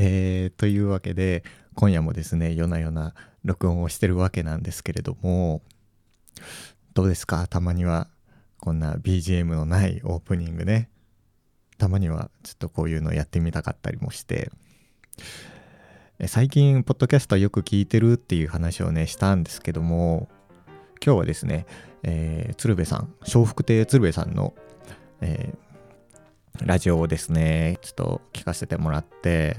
えー、というわけで今夜もですね夜な夜な録音をしてるわけなんですけれどもどうですか？たまにはこんな BGM のないオープニングね。たまにはちょっとこういうのやってみたかったりもして。最近ポッドキャストよく聞いてるっていう話をねしたんですけども今日はですね、えー、鶴瓶さん笑福亭鶴瓶さんの、えー、ラジオをですねちょっと聞かせてもらって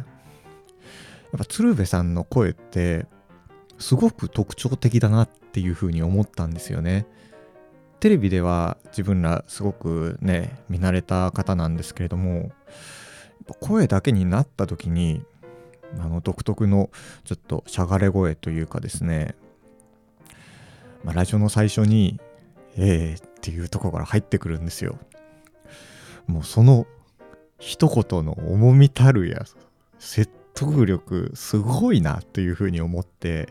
やっぱ鶴瓶さんの声ってすごく特徴的だなっていうふうに思ったんですよね。テレビでは自分らすごくね見慣れた方なんですけれども声だけになった時にあの独特のちょっとしゃがれ声というかですね、まあ、ラジオの最初に「えー」っていうとこから入ってくるんですよ。もうその一言の重みたるや説得力すごいなっていうふうに思って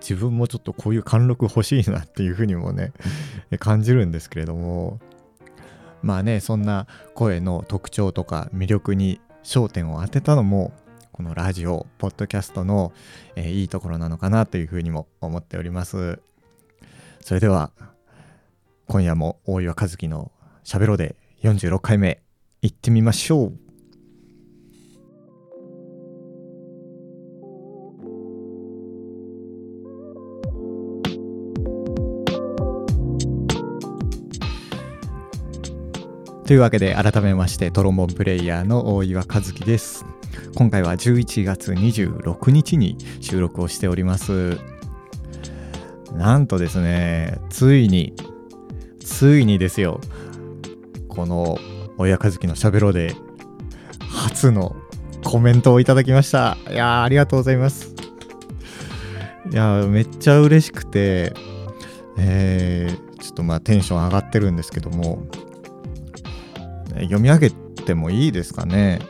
自分もちょっとこういう貫禄欲しいなっていうふうにもね 感じるんですけれどもまあねそんな声の特徴とか魅力に焦点を当てたのもこのラジオポッドキャストの、えー、いいところなのかなというふうにも思っております。それでは今夜も大岩和樹のしゃべろで46回目いってみましょう。というわけで改めましてトロンボンプレイヤーの大岩和樹です。今回は11月26日に収録をしております。なんとですねついについにですよ。この大岩和樹のしゃべろで初のコメントをいただきました。いやありがとうございます。いやめっちゃ嬉しくてえー、ちょっとまあテンション上がってるんですけども。読み上げてもいいですかね。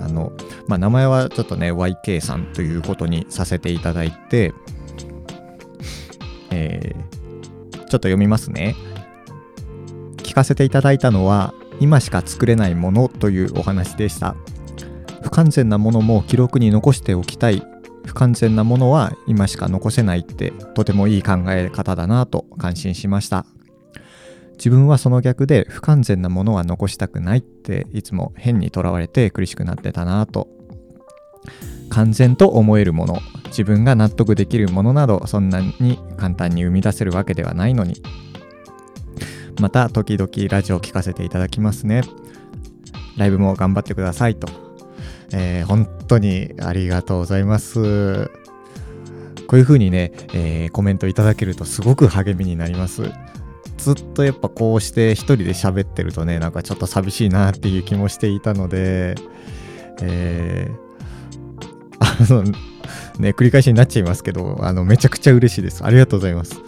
あの、まあ、名前はちょっとね、YK さんということにさせていただいて、えー、ちょっと読みますね。聞かせていただいたのは、今しか作れないものというお話でした。不完全なものも記録に残しておきたい。不完全なものは今しか残せないってとてもいい考え方だなと感心しました。自分はその逆で不完全なものは残したくないっていつも変にとらわれて苦しくなってたなと完全と思えるもの自分が納得できるものなどそんなに簡単に生み出せるわけではないのに。また時々ラジオを聴かせていただきますね。ライブも頑張ってくださいと、えー、本当にありがとうございます。こういう風にね、えー、コメントいただけるとすごく励みになります。ずっとやっぱこうして一人で喋ってるとねなんかちょっと寂しいなっていう気もしていたのでえー、あのね繰り返しになっちゃいますけどあのめちゃくちゃ嬉しいです。ありがとうございます。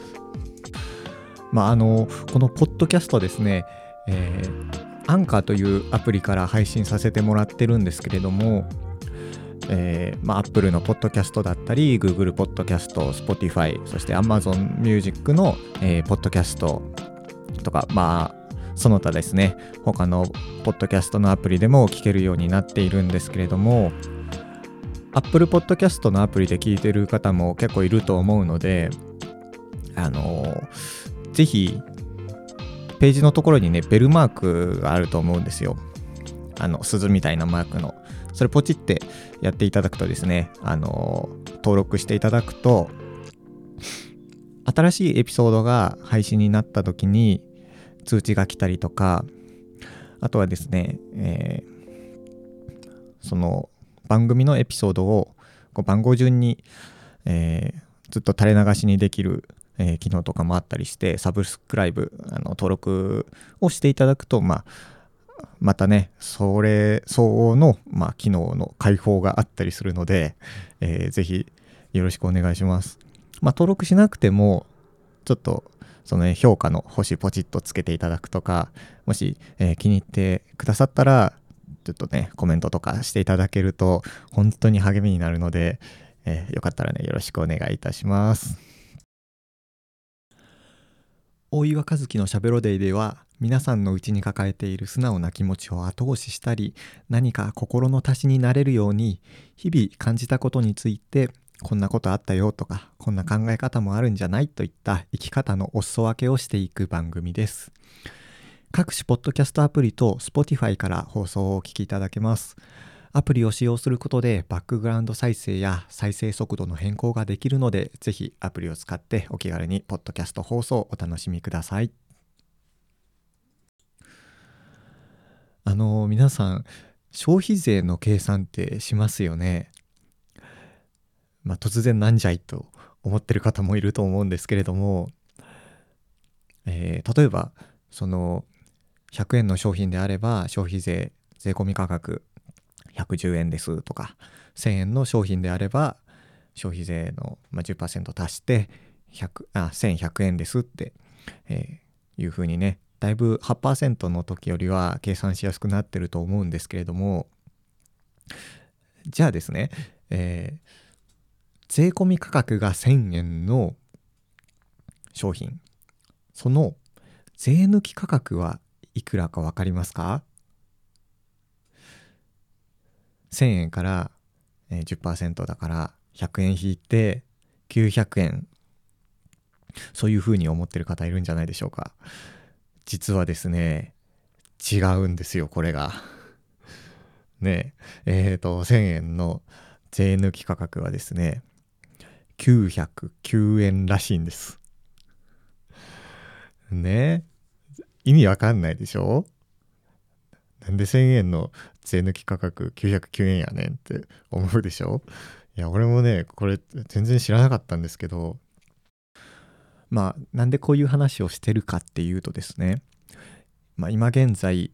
まああのこのポッドキャストですねえーアンカーというアプリから配信させてもらってるんですけれども、えーまあ、Apple のポッドキャストだったり、Google ポッドキャスト、Spotify、そして Amazon Music の、えー、ポッドキャストとか、まあ、その他ですね、他のポッドキャストのアプリでも聞けるようになっているんですけれども、Apple Podcast のアプリで聞いてる方も結構いると思うので、あのー、ぜひ、ページのところにね、ベルマークがあると思うんですよ。あの、鈴みたいなマークの。それポチってやっていただくとですね、あの、登録していただくと、新しいエピソードが配信になった時に通知が来たりとか、あとはですね、えー、その番組のエピソードをこう番号順に、えー、ずっと垂れ流しにできる、えー、機能とかもあったりして、サブスクライブ、あの登録をしていただくと、まあ、またね、それ相応の、まあ、機能の開放があったりするので、えー、ぜひよろしくお願いします。まあ、登録しなくても、ちょっと、そのね、評価の星ポチッとつけていただくとか、もし、えー、気に入ってくださったら、ちょっとね、コメントとかしていただけると、本当に励みになるので、えー、よかったらね、よろしくお願いいたします。大岩和樹のしゃべろデイでは、皆さんの内に抱えている素直な気持ちを後押ししたり何か心の足しになれるように日々感じたことについてこんなことあったよとかこんな考え方もあるんじゃないといった生き方のお裾分けをしていく番組です。各種ポッドキャストアプリと Spotify から放送をお聞きいただけます。アプリを使用することでバックグラウンド再生や再生速度の変更ができるのでぜひアプリを使ってお気軽にポッドキャスト放送をお楽しみください。あの皆さん消費税の計算ってしますよね。まあ、突然なんじゃいと思ってる方もいると思うんですけれども、えー、例えばその100円の商品であれば消費税税込み価格110円ですとか1000円の商品であれば消費税の、10%足して100あ1100円ですって、えー、いうふうにねだいぶ8%の時よりは計算しやすくなってると思うんですけれどもじゃあですね、えー税込み価格が1000円の商品その税抜き価格はいくらか分かりますか ?1000 円から10%だから100円引いて900円そういうふうに思ってる方いるんじゃないでしょうか実はですね違うんですよこれが。ねええっ、ー、と1000円の税抜き価格はですね909円らしいんです。ね意味わかんないでしょ？なんで1000円の税抜き価格909円やねんって思うでしょ？いや俺もねこれ全然知らなかったんですけどまあなんでこういう話をしてるかっていうとですね、まあ、今現在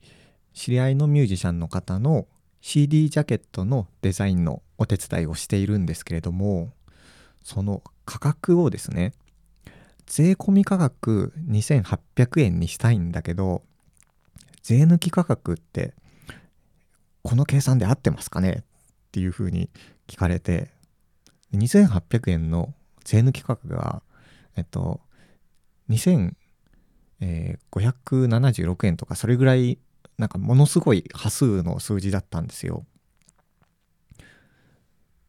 知り合いのミュージシャンの方の CD ジャケットのデザインのお手伝いをしているんですけれどもその価格をですね税込み価格2800円にしたいんだけど税抜き価格ってこの計算で合ってますかね？っていうふうに聞かれて2800円の税抜き価格がえっと2576円とかそれぐらいなんかものすごい端数の数字だったんですよ。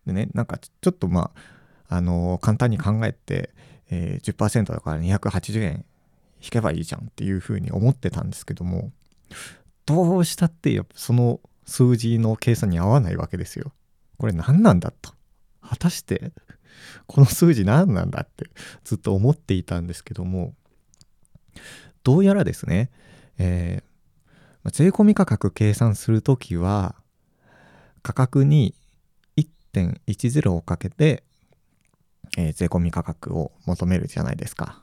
でねなんかちょっとまああの簡単に考えて、えー、10%だから280円引けばいいじゃんっていうふうに思ってたんですけどもどうしたってやっぱその数字の計算に合わないわけですよ。これ何なんだと。果たしてこの数字何なんだってずっと思っていたんですけどもどうやらですね、えー、税込み価格計算するときは価格に1.10をかけてえー、税込み価格を求めるじゃないですか。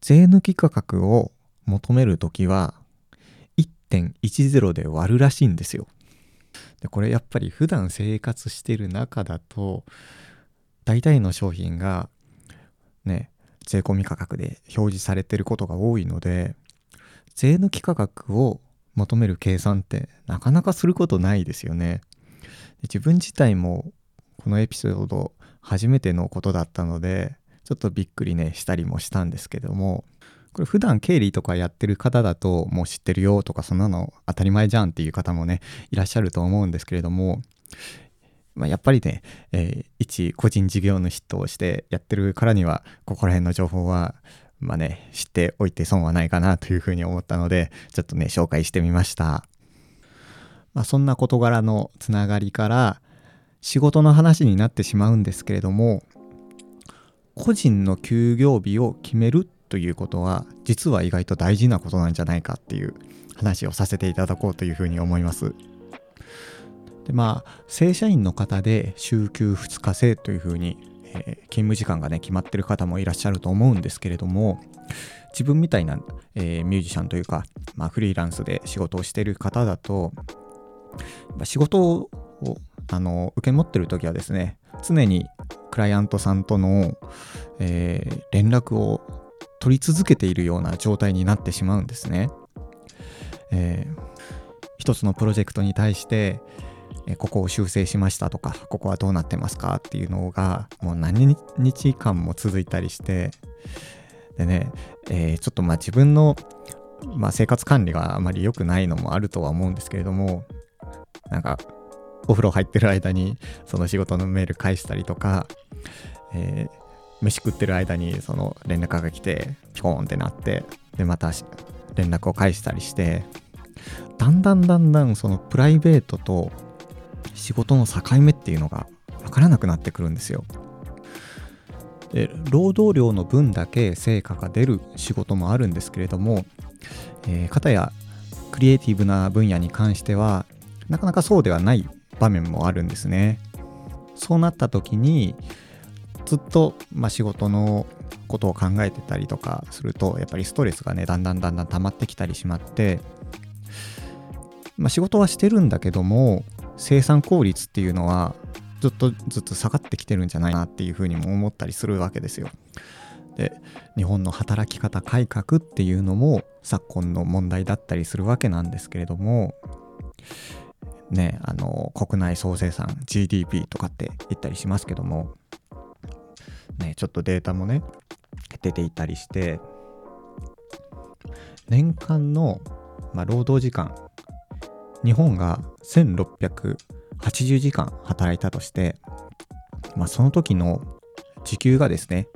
税抜き価格を求めるときは1.10で割るらしいんですよ。でこれやっぱり普段生活してる中だと大体の商品がね税込み価格で表示されてることが多いので税抜き価格を求める計算ってなかなかすることないですよね。自分自体もこのエピソード初めてのことだったのでちょっとびっくりねしたりもしたんですけどもこれ普段経理とかやってる方だともう知ってるよとかそんなの当たり前じゃんっていう方もねいらっしゃると思うんですけれども、まあ、やっぱりね、えー、一個人事業主としてやってるからにはここら辺の情報はまあね知っておいて損はないかなというふうに思ったのでちょっとね紹介してみました。まあ、そんな事柄のつながりから仕事の話になってしまうんですけれども個人の休業日を決めるということは実は意外と大事なことなんじゃないかっていう話をさせていただこうというふうに思います。でまあ正社員の方で週休2日制というふうに、えー、勤務時間がね決まってる方もいらっしゃると思うんですけれども自分みたいな、えー、ミュージシャンというか、まあ、フリーランスで仕事をしてる方だと仕事をあの受け持ってる時はですね常にクライアントさんとの、えー、連絡を取り続けているような状態になってしまうんですね。えー、一つのプロジェクトに対して、ここを修正しましたとかここはどうなってますかっていうのがもう何日間も続いたりしてでね、えー、ちょっとまあ自分のまあ生活管理があまり良くないのもあるとは思うんですけれども、なんかお風呂入ってる間にその仕事のメール返したりとか、えー飯食ってる間にその連絡が来てピコーンってなってでまた連絡を返したりしてだんだんだんだんそのプライベートと仕事の境目っていうのが分からなくなってくるんですよ。で労働量の分だけ成果が出る仕事もあるんですけれども、えー、かたやクリエイティブな分野に関してはなかなかそうではない場面もあるんですね。そうなった時にずっと、まあ、仕事のことを考えてたりとかするとやっぱりストレスがねだんだんだんだん溜まってきたりしまって、まあ、仕事はしてるんだけども生産効率っていうのはずっとずっと下がってきてるんじゃないなっていうふうにも思ったりするわけですよ。で日本の働き方改革っていうのも昨今の問題だったりするわけなんですけれどもねあの国内総生産 GDP とかって言ったりしますけどもね、ちょっとデータもね、出ていたりして、年間の、まあ、労働時間、日本が1680時間働いたとして、まあ、その時の時給がですね、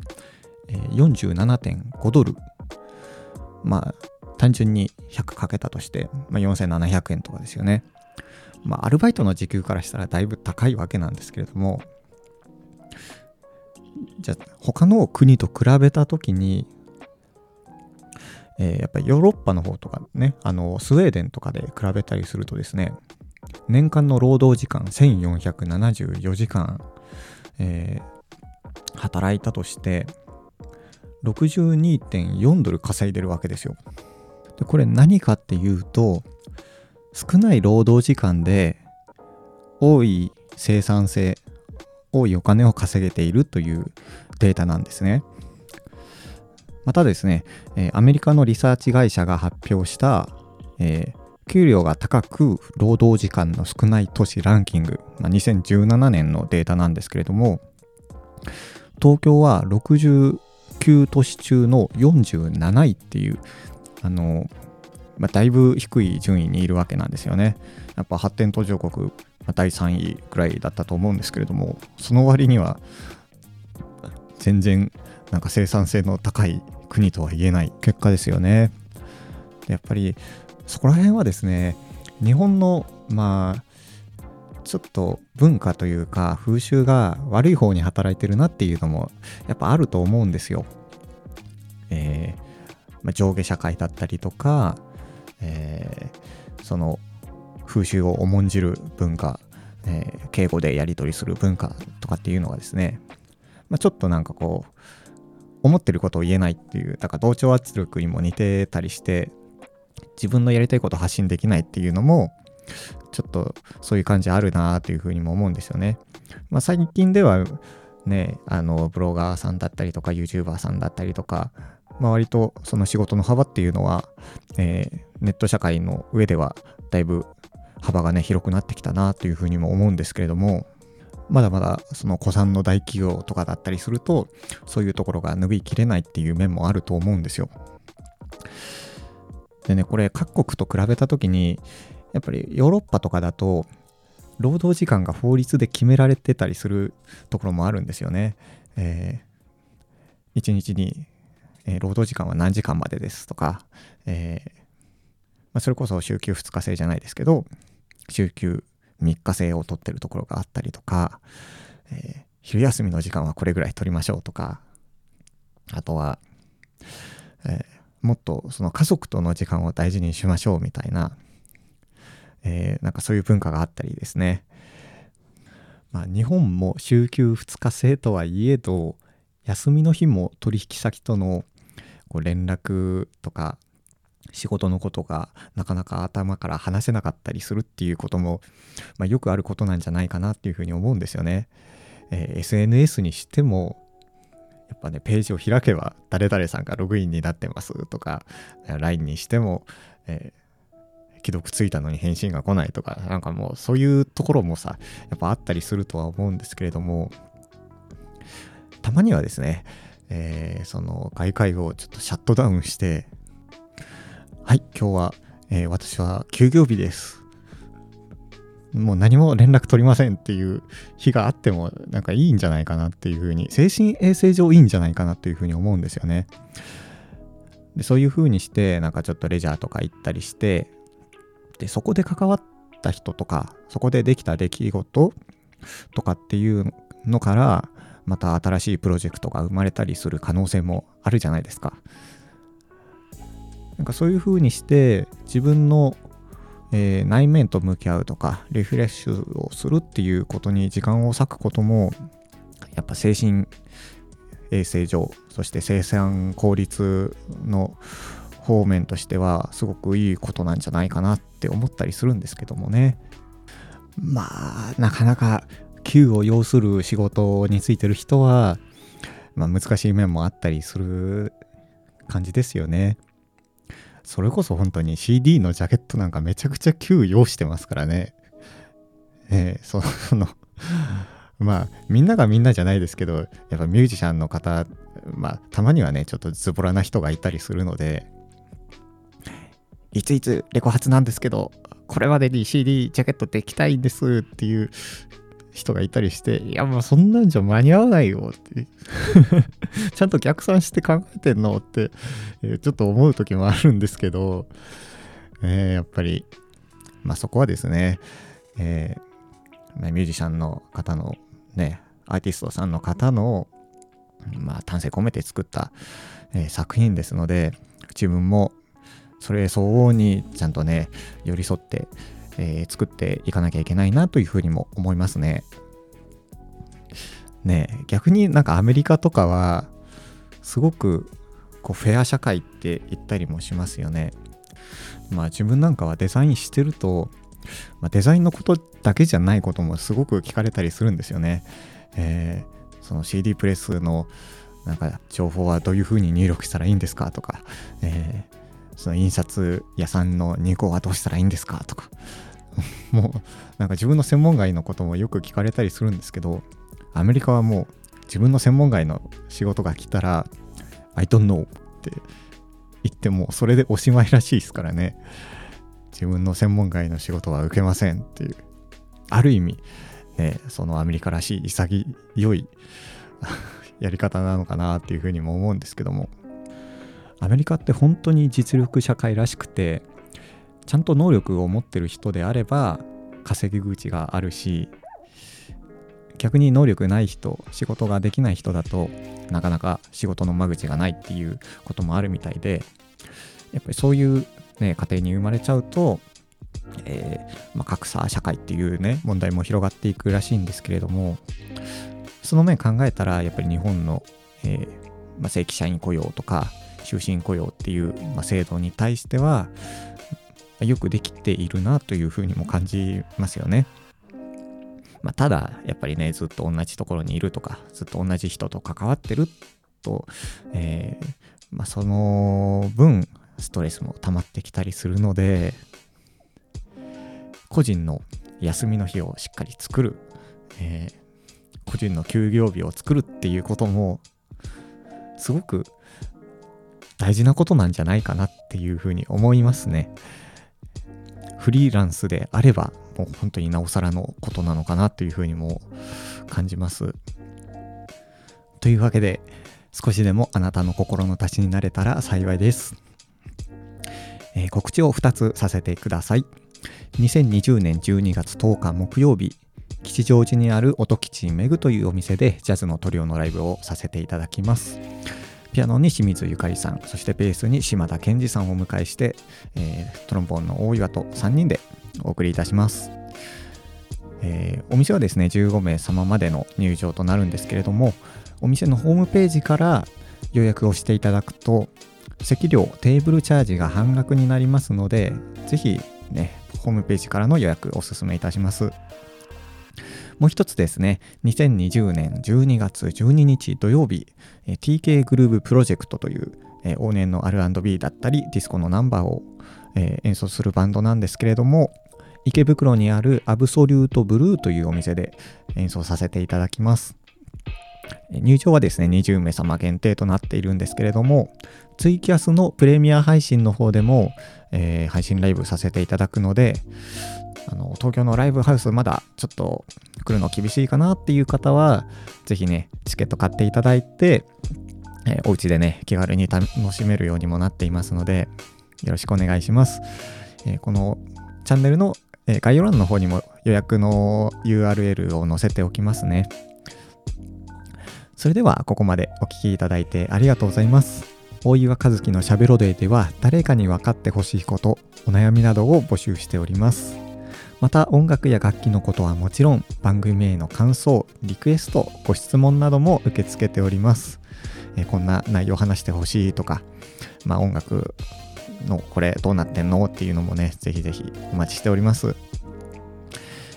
47.5ドル。まあ、単純に100かけたとして、まあ、4700円とかですよね。まあ、アルバイトの時給からしたらだいぶ高いわけなんですけれども、じゃあ他の国と比べた時に、えー、やっぱりヨーロッパの方とかねあのスウェーデンとかで比べたりするとですね年間の労働時間1474時間、えー、働いたとして62.4ドル稼いでるわけですよ。でこれ何かっていうと少ない労働時間で多い生産性多いお金を稼げているというデータなんですね。またですね、えアメリカのリサーチ会社が発表した、えー、給料が高く労働時間の少ない都市ランキング、まあ、2017年のデータなんですけれども、東京は69都市中の47位っていう、あの、まあ、だいぶ低い順位にいるわけなんですよね。やっぱ発展途上国ま第3位くらいだったと思うんですけれどもその割には全然なんか生産性の高い国とは言えない結果ですよね。やっぱりそこら辺はですね日本のまあちょっと文化というか風習が悪い方に働いてるなっていうのもやっぱあると思うんですよ。えーまあ、上下社会だったりとか、えー、その風習を重んじる文化、えー、敬語でやり取りする文化とかっていうのがですね、まあ、ちょっとなんかこう思ってることを言えないっていうだから同調圧力にも似てたりして自分のやりたいことを発信できないっていうのもちょっとそういう感じあるなっていうふうにも思うんですよね。まあ、最近ではねあのブロガーさんだったりとか YouTuber さんだったりとか、まあ、割とその仕事の幅っていうのは、えー、ネット社会の上ではだいぶ幅がね広くなってきたなというふうにも思うんですけれどもまだまだその古参の大企業とかだったりするとそういうところが拭いきれないっていう面もあると思うんですよ。でねこれ各国と比べた時にやっぱりヨーロッパとかだと労働時間が法律で決められてたりするところもあるんですよね。えー、1日に、えー、労働時間は何時間までですとか、えーまあ、それこそ週休2日制じゃないですけど週休3日制を取ってるところがあったりとか、えー、昼休みの時間はこれぐらい取りましょうとか、あとは、えー、もっとその家族との時間を大事にしましょうみたいな、えー、なんかそういう文化があったりですね。まあ、日本も週休2日制とはいえど、休みの日も取引先とのこう連絡とか仕事のことがなかなか頭から話せなかったりするっていうことも、まあ、よくあることなんじゃないかなっていうふうに思うんですよね。えー、SNS にしてもやっぱねページを開けば誰々さんがログインになってますとか LINE にしても、えー、既読ついたのに返信が来ないとかなんかもうそういうところもさやっぱあったりするとは思うんですけれどもたまにはですね、えー、その外界をちょっとシャットダウンしてはい今日は、えー、私は休業日ですもう何も連絡取りませんっていう日があってもなんかいいんじゃないかなっていうふうに精神衛生上いいんじゃないかなっていうふうに思うんですよねでそういうふうにしてなんかちょっとレジャーとか行ったりしてでそこで関わった人とかそこでできた出来事とかっていうのからまた新しいプロジェクトが生まれたりする可能性もあるじゃないですか。なんかそういうふうにして自分の、えー、内面と向き合うとかリフレッシュをするっていうことに時間を割くこともやっぱ精神衛生上そして生産効率の方面としてはすごくいいことなんじゃないかなって思ったりするんですけどもね。まあなかなか給を要する仕事についてる人は、まあ、難しい面もあったりする感じですよね。それこそ本当に CD のジャケットなんかめちゃくちゃ給要してますからね。えー、その まあみんながみんなじゃないですけどやっぱミュージシャンの方まあたまにはねちょっとズボラな人がいたりするのでいついつレコ発なんですけど、これまでに CD ジャケットできたいんですっていう人がいたりして、いや、もうそんなんじゃ間に合わないよって。ちゃんと逆算して考えてんのって、え、ちょっと思う時もあるんですけど、えー、やっぱり、まあそこはですね、えー、ミュージシャンの方のね、アーティストさんの方の、まあ、丹精込めて作った、えー、作品ですので、自分もそれ相応にちゃんとね寄り添って、えー、作っていかなきゃいけないなというふうにも思いますね。ね逆になんかアメリカとかはすごくこうフェア社会って言ったりもしますよね。まあ自分なんかはデザインしてると、まあ、デザインのことだけじゃないこともすごく聞かれたりするんですよね。えー、その CD プレスのなんか情報はどういうふうに入力したらいいんですかとか、えーその印刷屋さんの入稿はどうしたらいいんですかとか もうなんか自分の専門外のこともよく聞かれたりするんですけどアメリカはもう自分の専門外の仕事が来たら I don't know って言ってもそれでおしまいらしいですからね。自分の専門外の仕事は受けませんっていう。ある意味ねそのアメリカらしい潔い やり方なのかなっていうふうにも思うんですけども。アメリカって本当に実力社会らしくてちゃんと能力を持ってる人であれば稼ぎ口があるし逆に能力ない人仕事ができない人だとなかなか仕事の間口がないっていうこともあるみたいでやっぱりそういう、ね、家庭に生まれちゃうと、えー、まあ、格差社会っていうね問題も広がっていくらしいんですけれどもその面考えたらやっぱり日本の、えー、まあ、正規社員雇用とか終身雇用っていう、まあ、制度に対してはよくできているなというふうにも感じますよね。まあ、ただやっぱりねずっと同じところにいるとかずっと同じ人と関わってると、えー、まあ、その分ストレスも溜まってきたりするので個人の休みの日をしっかり作る、えー、個人の休業日を作るっていうこともすごく大事なことなんじゃないかなっていうふうに思いますね。フリーランスであれば、もう本当になおさらのことなのかなというふうにも感じます。というわけで、少しでもあなたの心の足しになれたら幸いです。えー、告知を2つさせてください。2020年12月10日木曜日、吉祥寺にある音吉めぐというお店でジャズのトリオのライブをさせていただきます。ピアノに清水ゆかりさんそしてベースに島田健二さんをお迎えして、えー、トロンボーンの大岩と3人でお送りいたします、えー、お店はですね15名様までの入場となるんですけれどもお店のホームページから予約をしていただくと席料テーブルチャージが半額になりますのでぜひねホームページからの予約お勧めいたします。もう一つですね、2020年12月12日土曜日、TK グルーブプロジェクトという、往年の R&B だったりディスコのナンバーを、演奏するバンドなんですけれども、池袋にあるアブソリュートブルーというお店で演奏させていただきます。入場はですね、20名様限定となっているんですけれども、ツイキャスのプレミア配信の方でも、えー、配信ライブさせていただくので、あの東京のライブハウスまだちょっと来るの厳しいかなっていう方は、ぜひね、チケット買っていただいて、えー、お家でね、気軽に楽しめるようにもなっていますので、よろしくお願いします。えー、このチャンネルの、えー、概要欄の方にも予約の URL を載せておきますね。それではここまでお聴きいただいてありがとうございます。大岩和樹のしゃべろデーでは誰かに分かってほしいこと、お悩みなどを募集しております。また音楽や楽器のことはもちろん番組への感想、リクエスト、ご質問なども受け付けております。えこんな内容話してほしいとか、まあ音楽のこれどうなってんのっていうのもね、ぜひぜひお待ちしております。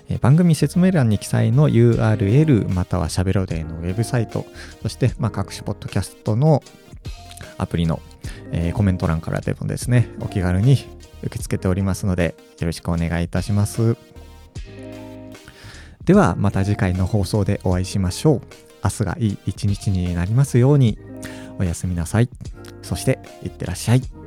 え番組説明欄に記載の URL またはしゃべろデーのウェブサイトそして、まあ、各種ポッドキャストのアプリの、えー、コメント欄からでもですねお気軽に受け付けておりますのでよろしくお願いいたします。ではまた次回の放送でお会いしましょう。明日がいい一日になりますように。おやすみなさい。そしていってらっしゃい。